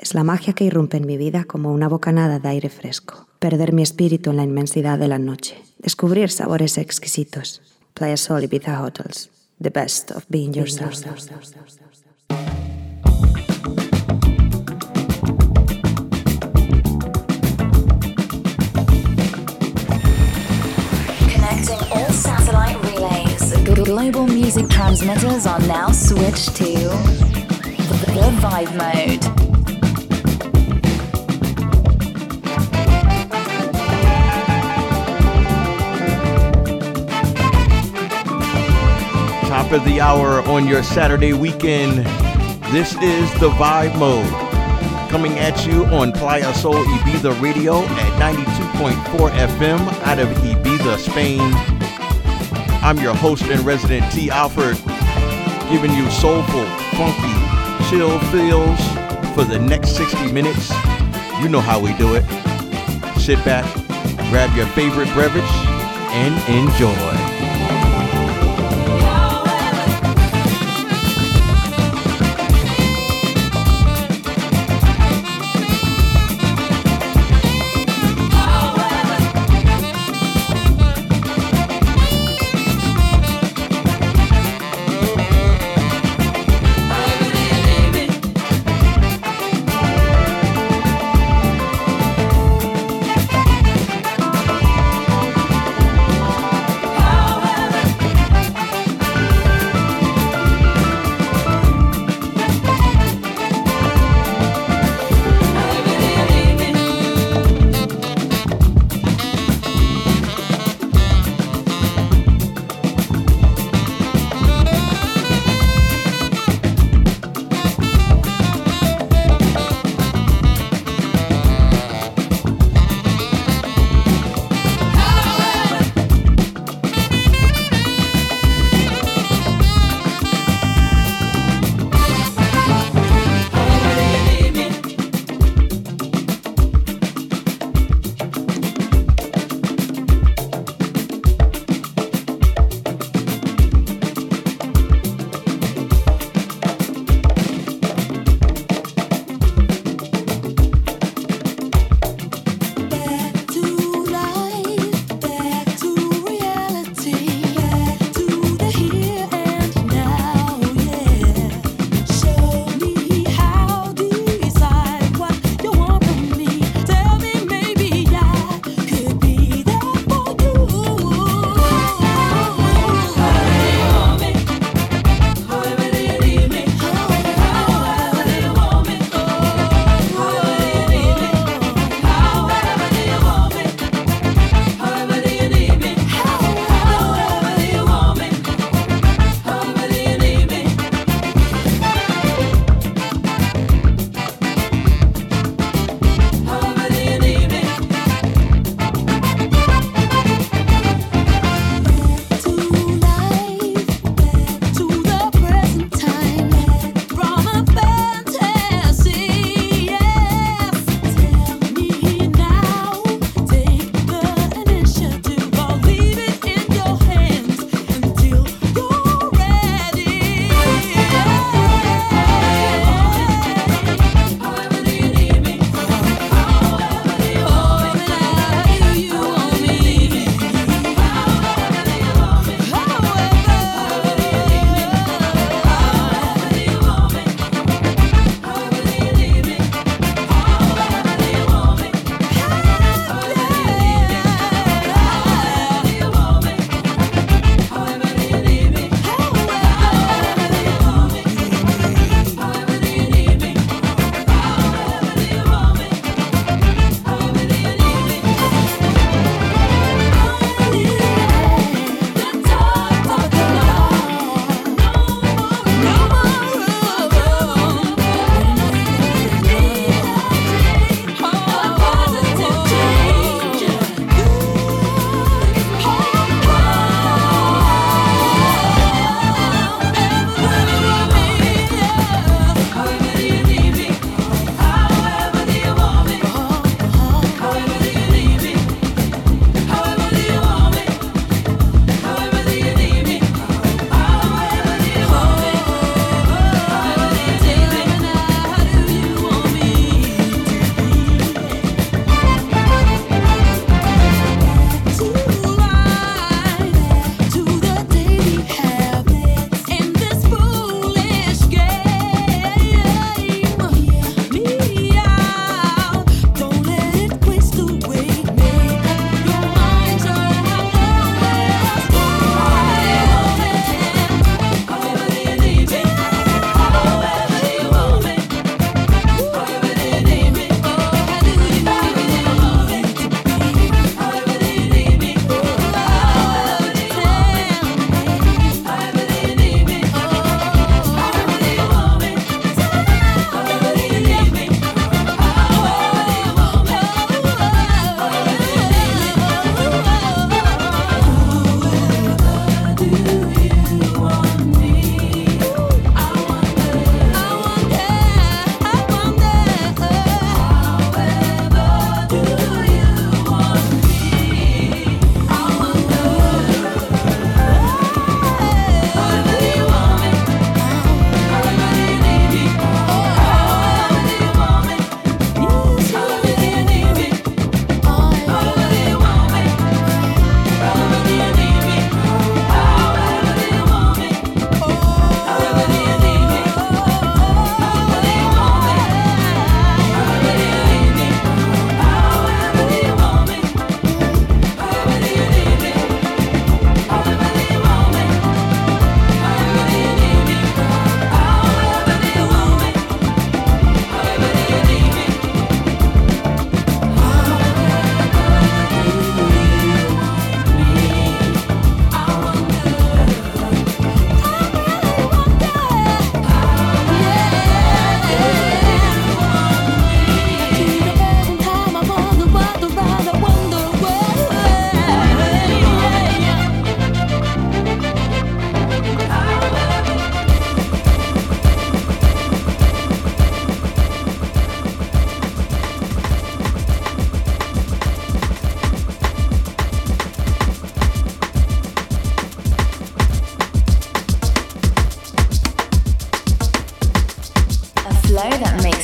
Es la magia que irrumpe en mi vida como una bocanada de aire fresco. Perder mi espíritu en la inmensidad de la noche. Descubrir sabores exquisitos. Playa Sol Ibiza Hotels. The best of being yourself. Connecting all satellite relays. Global music transmitters are now switched to the Vibe Mode. Top of the hour on your Saturday weekend. This is the Vibe Mode. Coming at you on Playa Sol Ibiza Radio at 92.4 FM out of Ibiza, Spain. I'm your host and resident Tee Alford, giving you soulful, funky, chill feels for the next 60 minutes. You know how we do it. Sit back, grab your favorite beverage, and enjoy.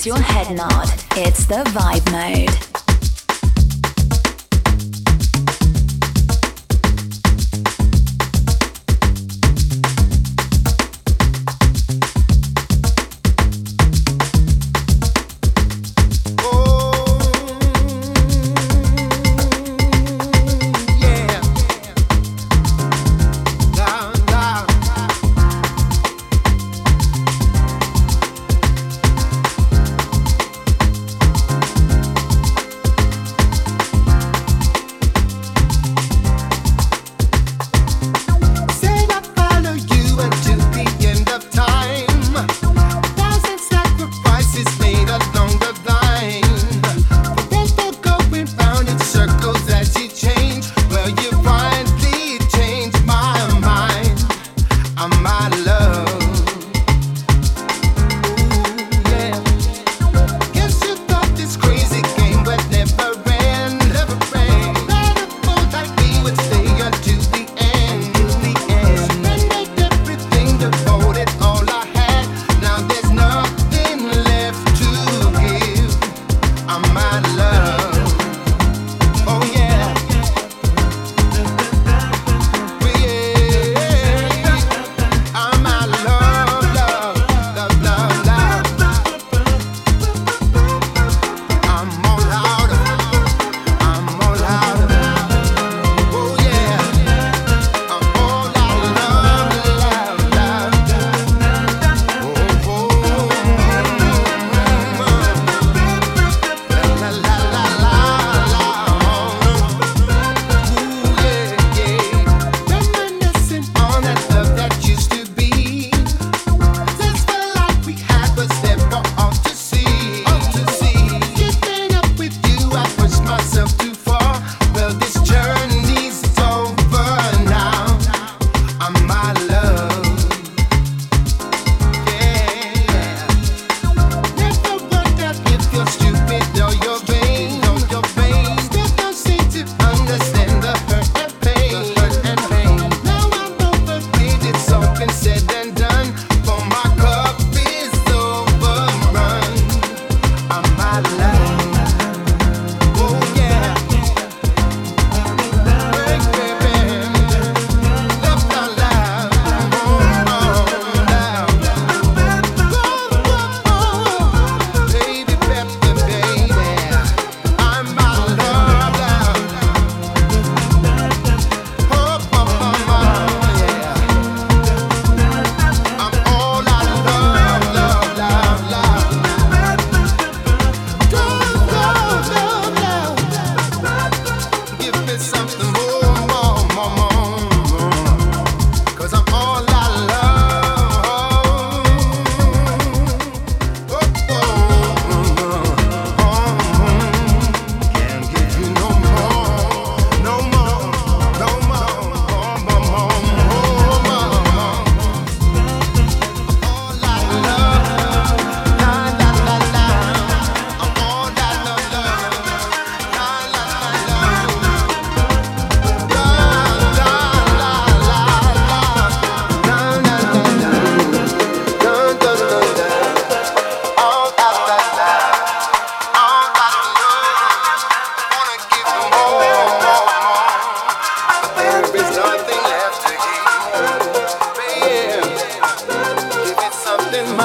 Your head nod. It's the Vibe Mode.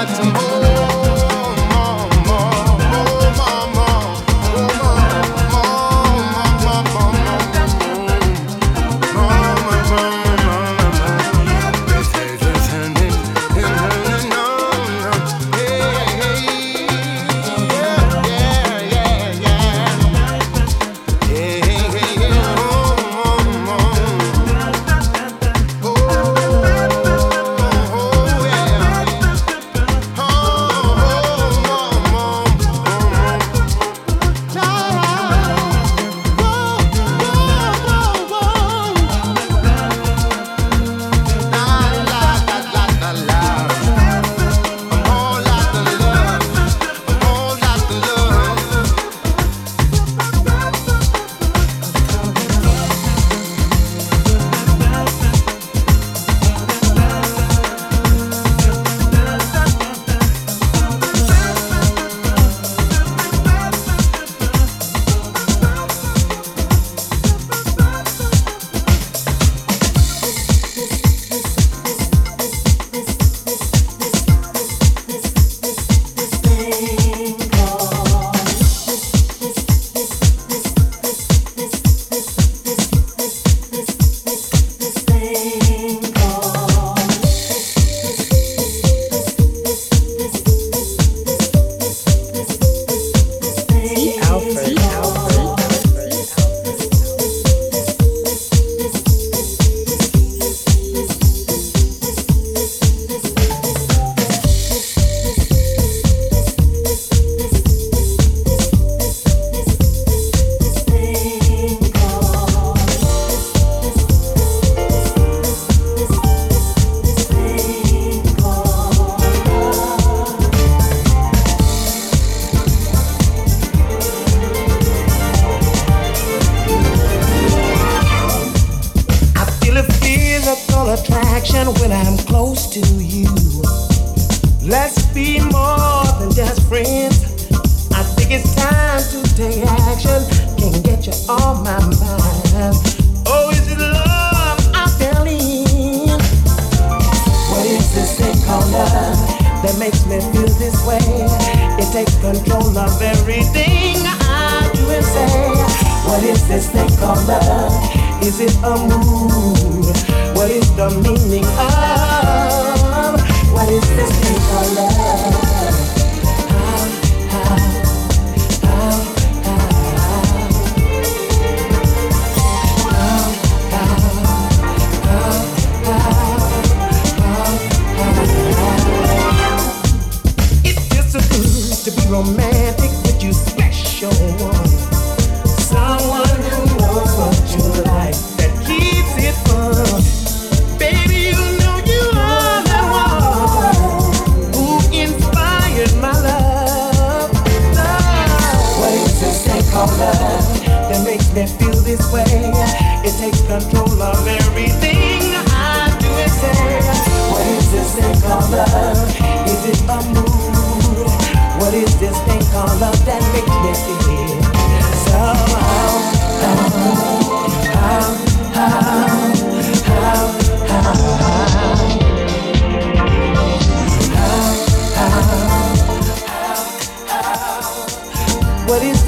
got to hold.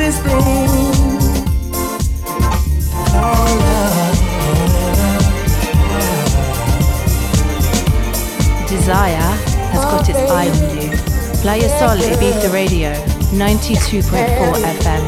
this thing. Desire has got its eye on you. Playa Sol Ibiza Radio, 92.4 FM.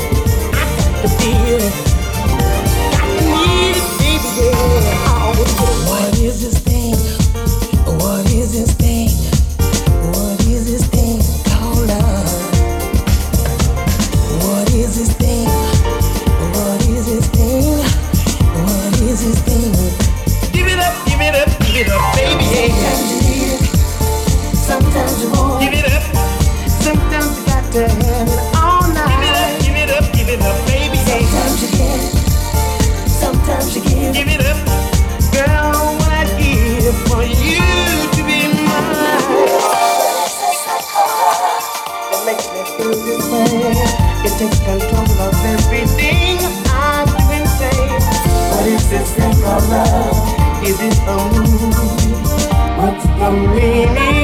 is his own. What's the meaning?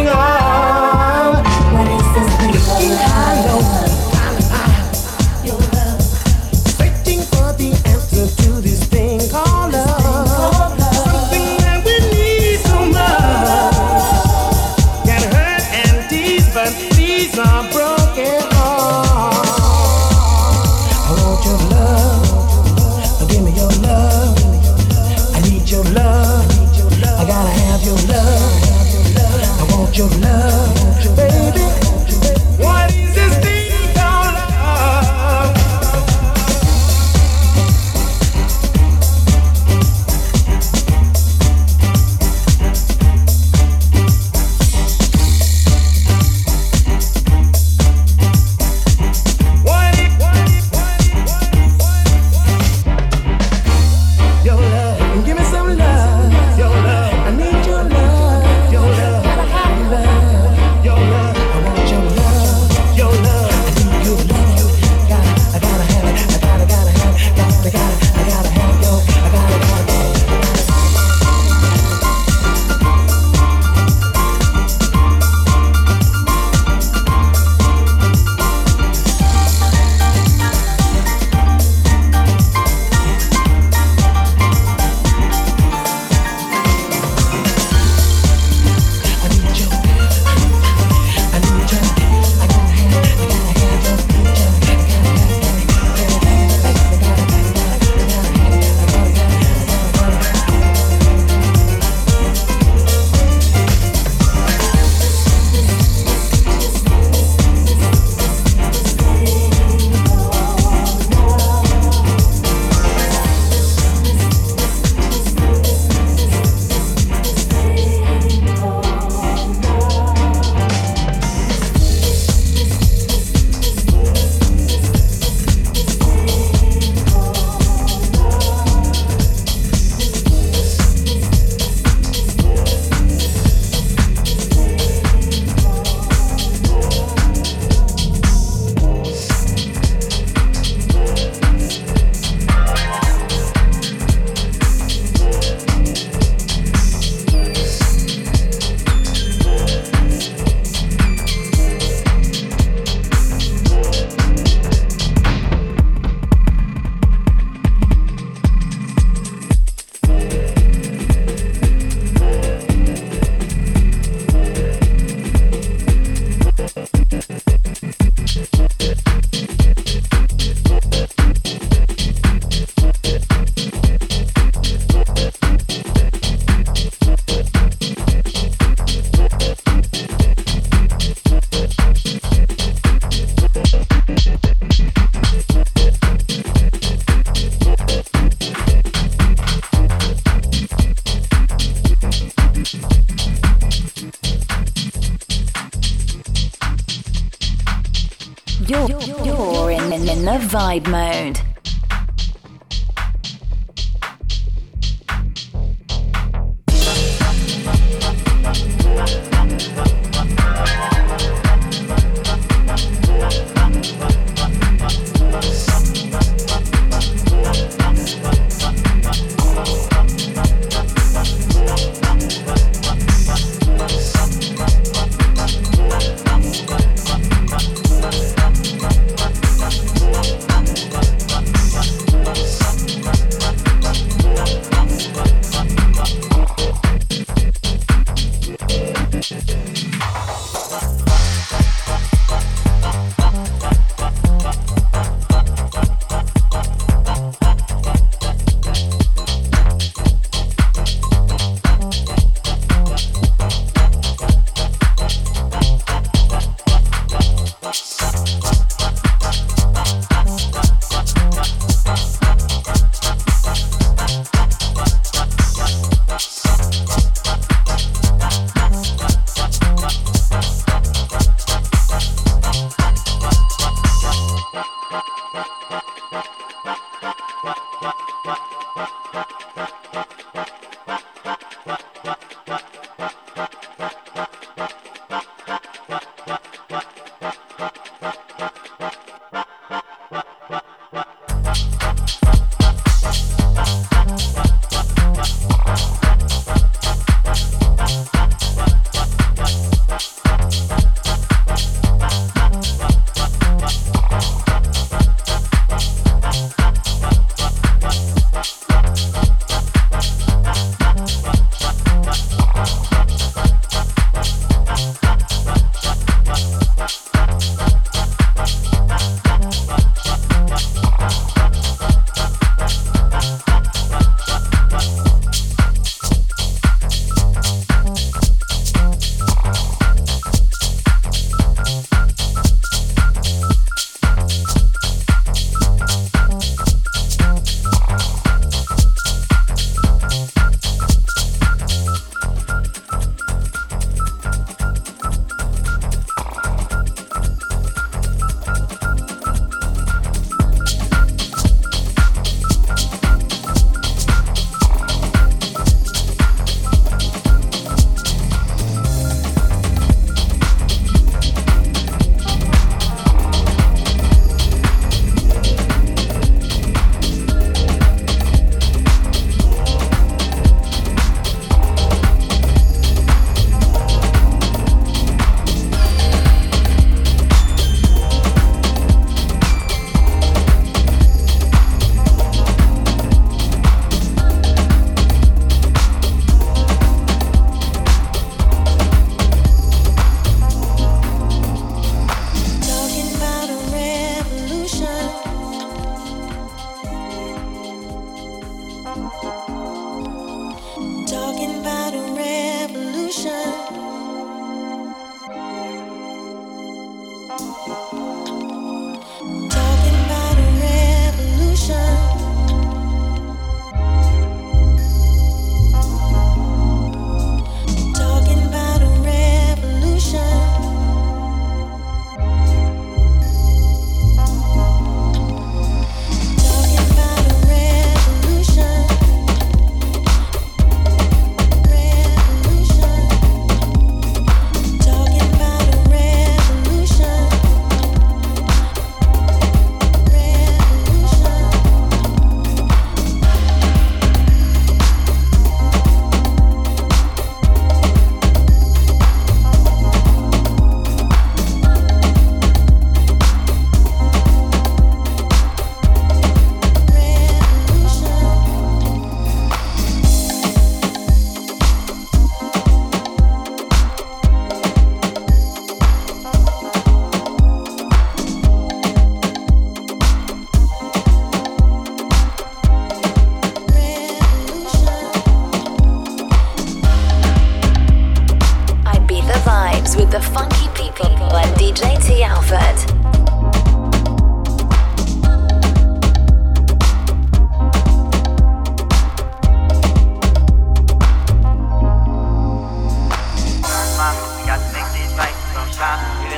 In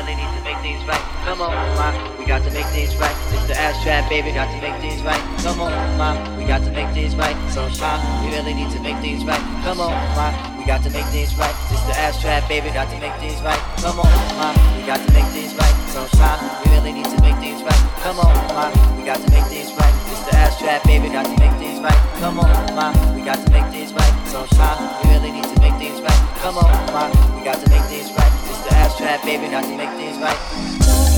really need to make things right. Come on, ma, we got to make things right. It's the ass baby, got to make things right. Come on, ma, we got to make things right. So, ma, we really need to make things right. Come on, ma, we got to make things right. It's the ass baby, got to make things right. Come on, ma, we got to make things right. So, ma, we really need to make things right. Come on, ma, we got to make things right. It's the baby, got to make things right. Come on, ma, we got to make things right. So, ma, we really need to make things right. Come on, ma, we got to make things right. It's the ass trap, baby, got to make things right.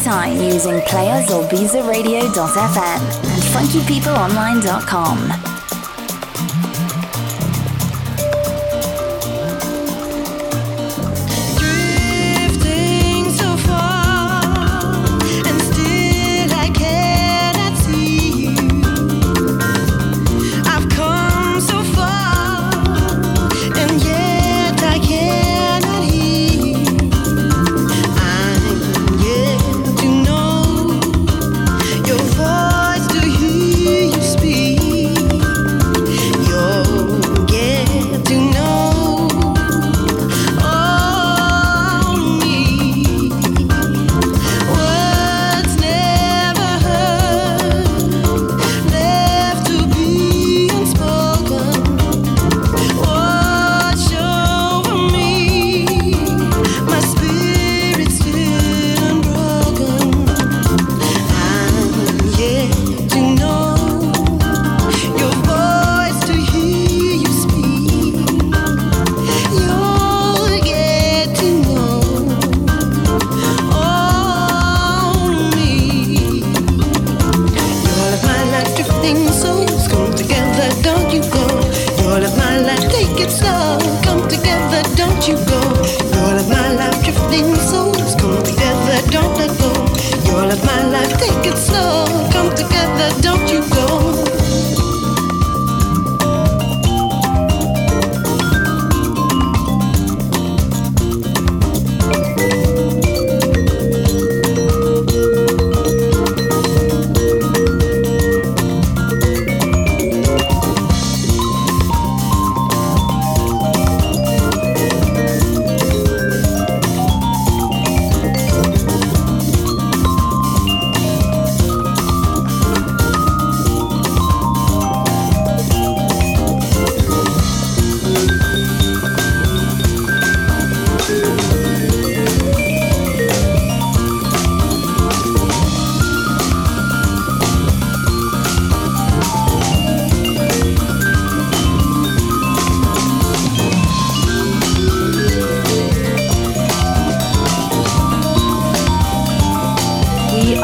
Anytime using playasolibizaradio.fm and funkypeopleonline.com.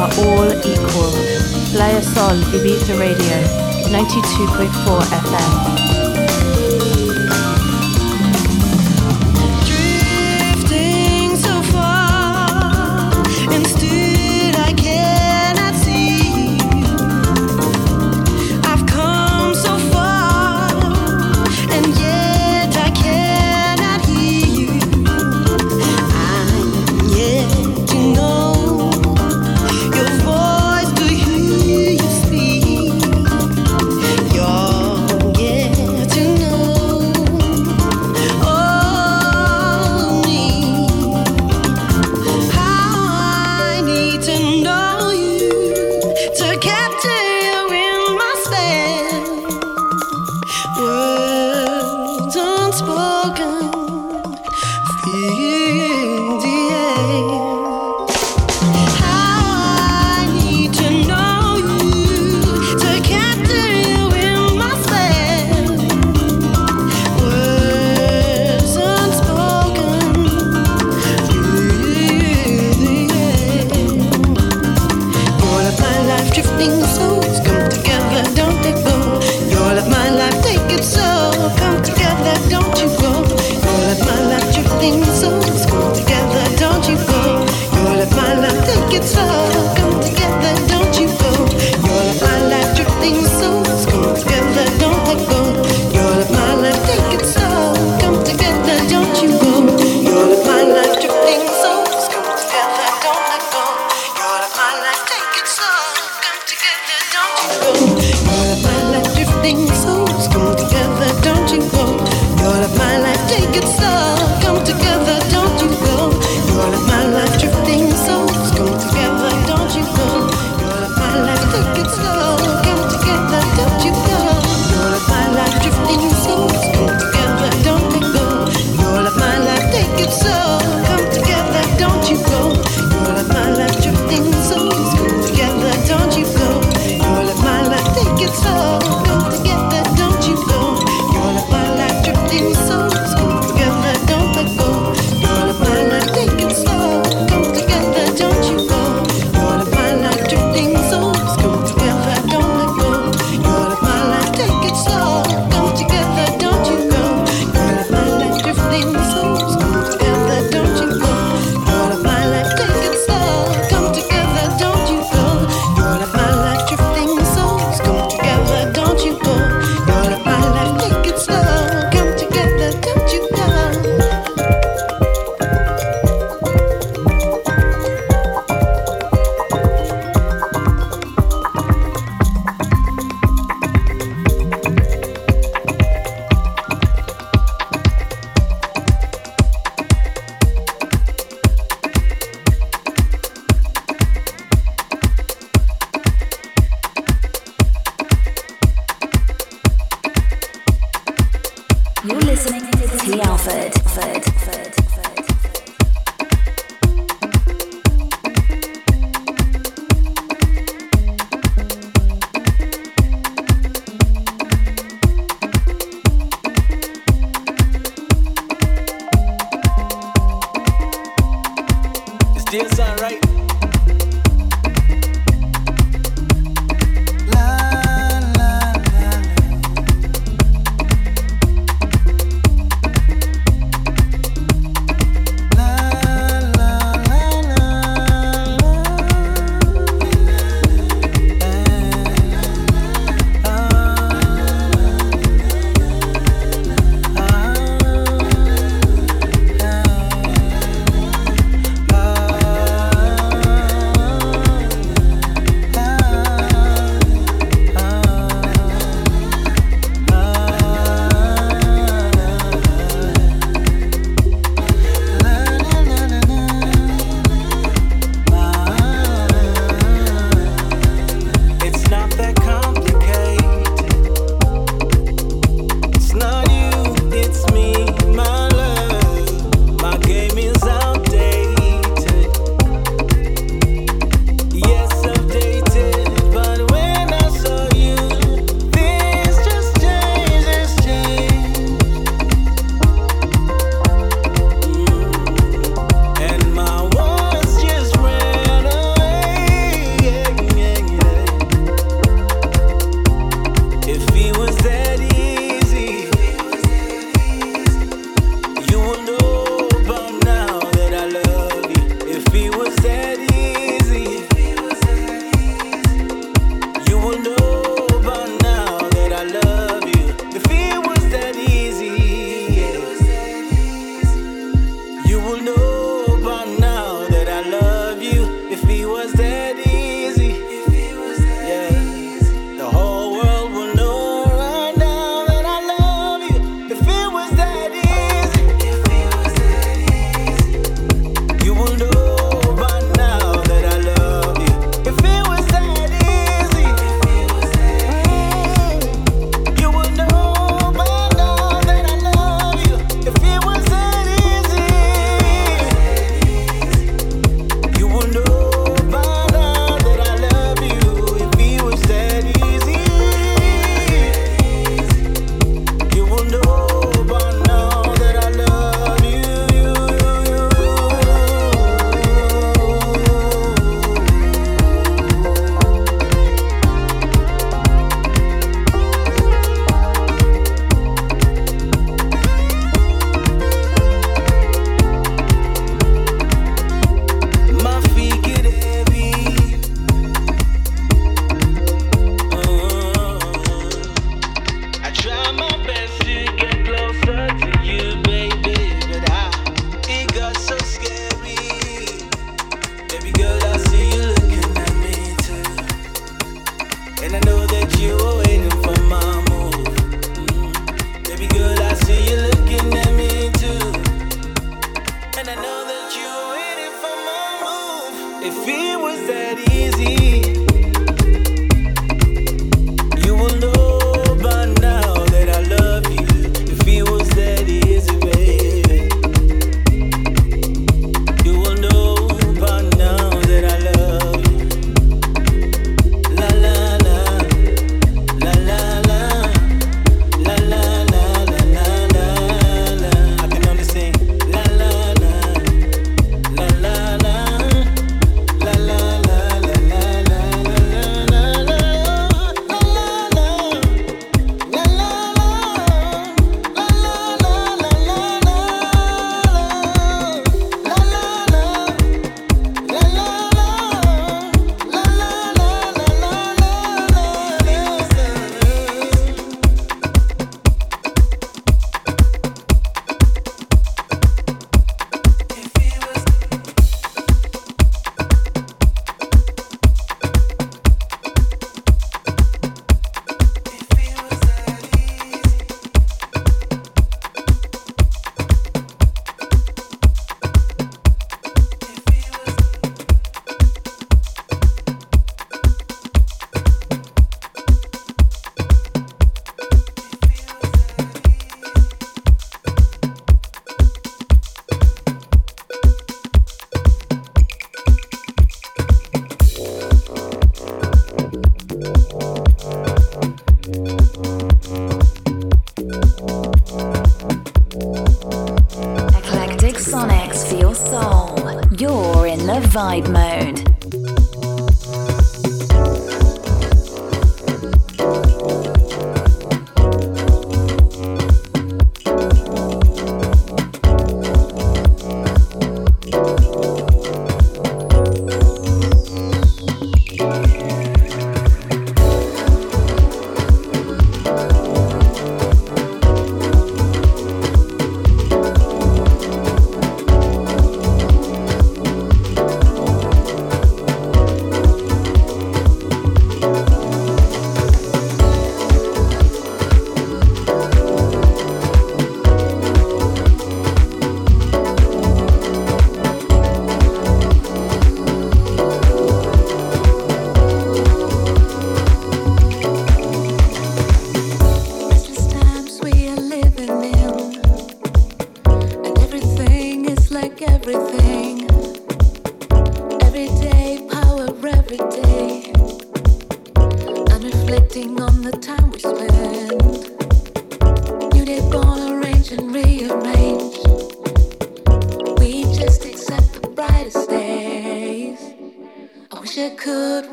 are all equal. Playa Sol Ibiza Radio, 92.4 FM. come together, don't you go? You're like my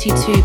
92.4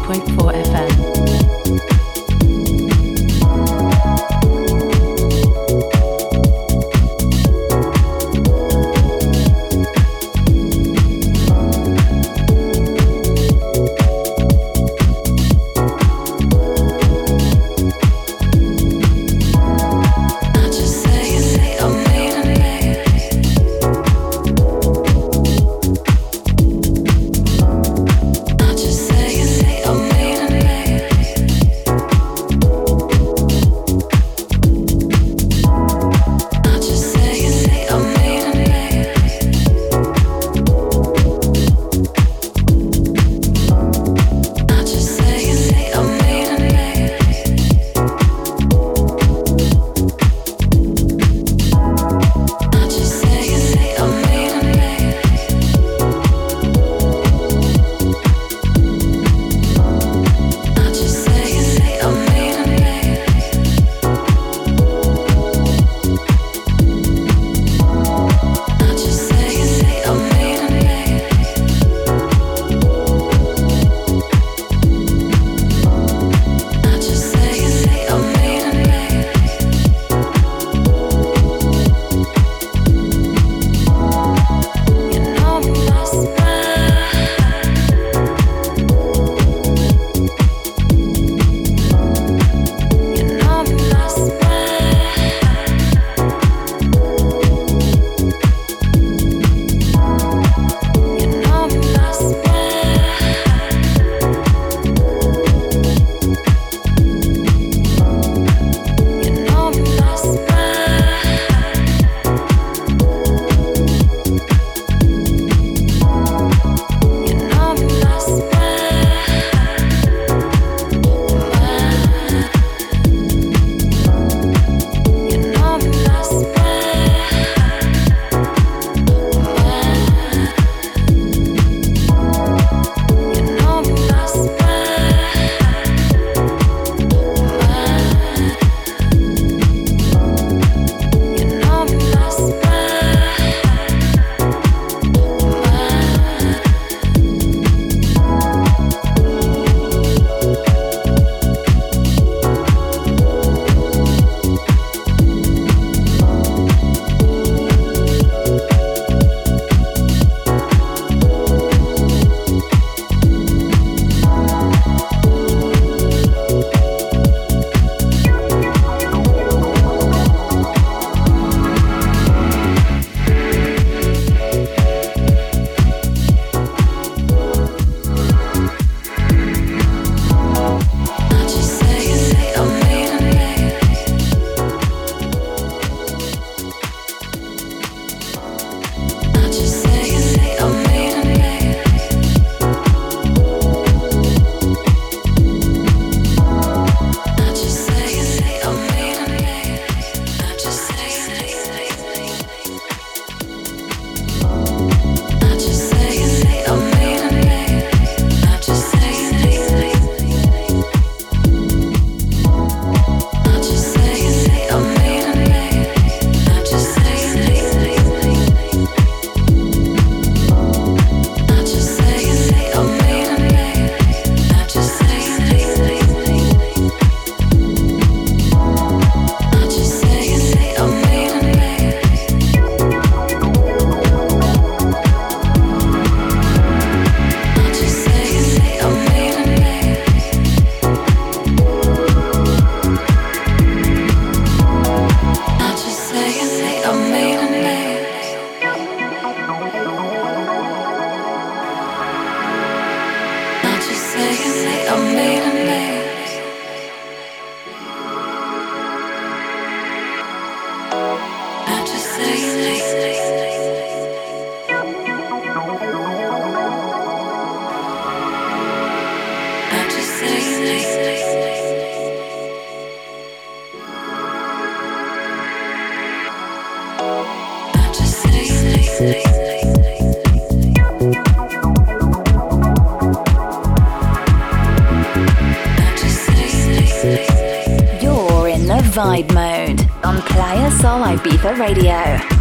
Radio.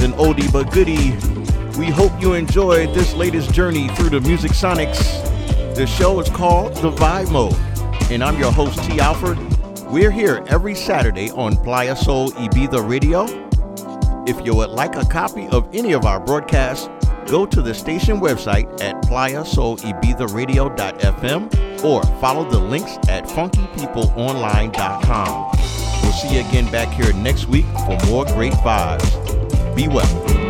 You an oldie but goodie. We hope you enjoyed this latest journey through the Music Sonics. The show is called The Vibe Mode, and I'm your host, Tee Alford. We're here every Saturday on Playa Sol Ibiza Radio. If you would like a copy of any of our broadcasts, go to the station website at playasolibizaradio.fm or follow the links at funkypeopleonline.com. We'll see you again back here next week for more great vibes. Be well.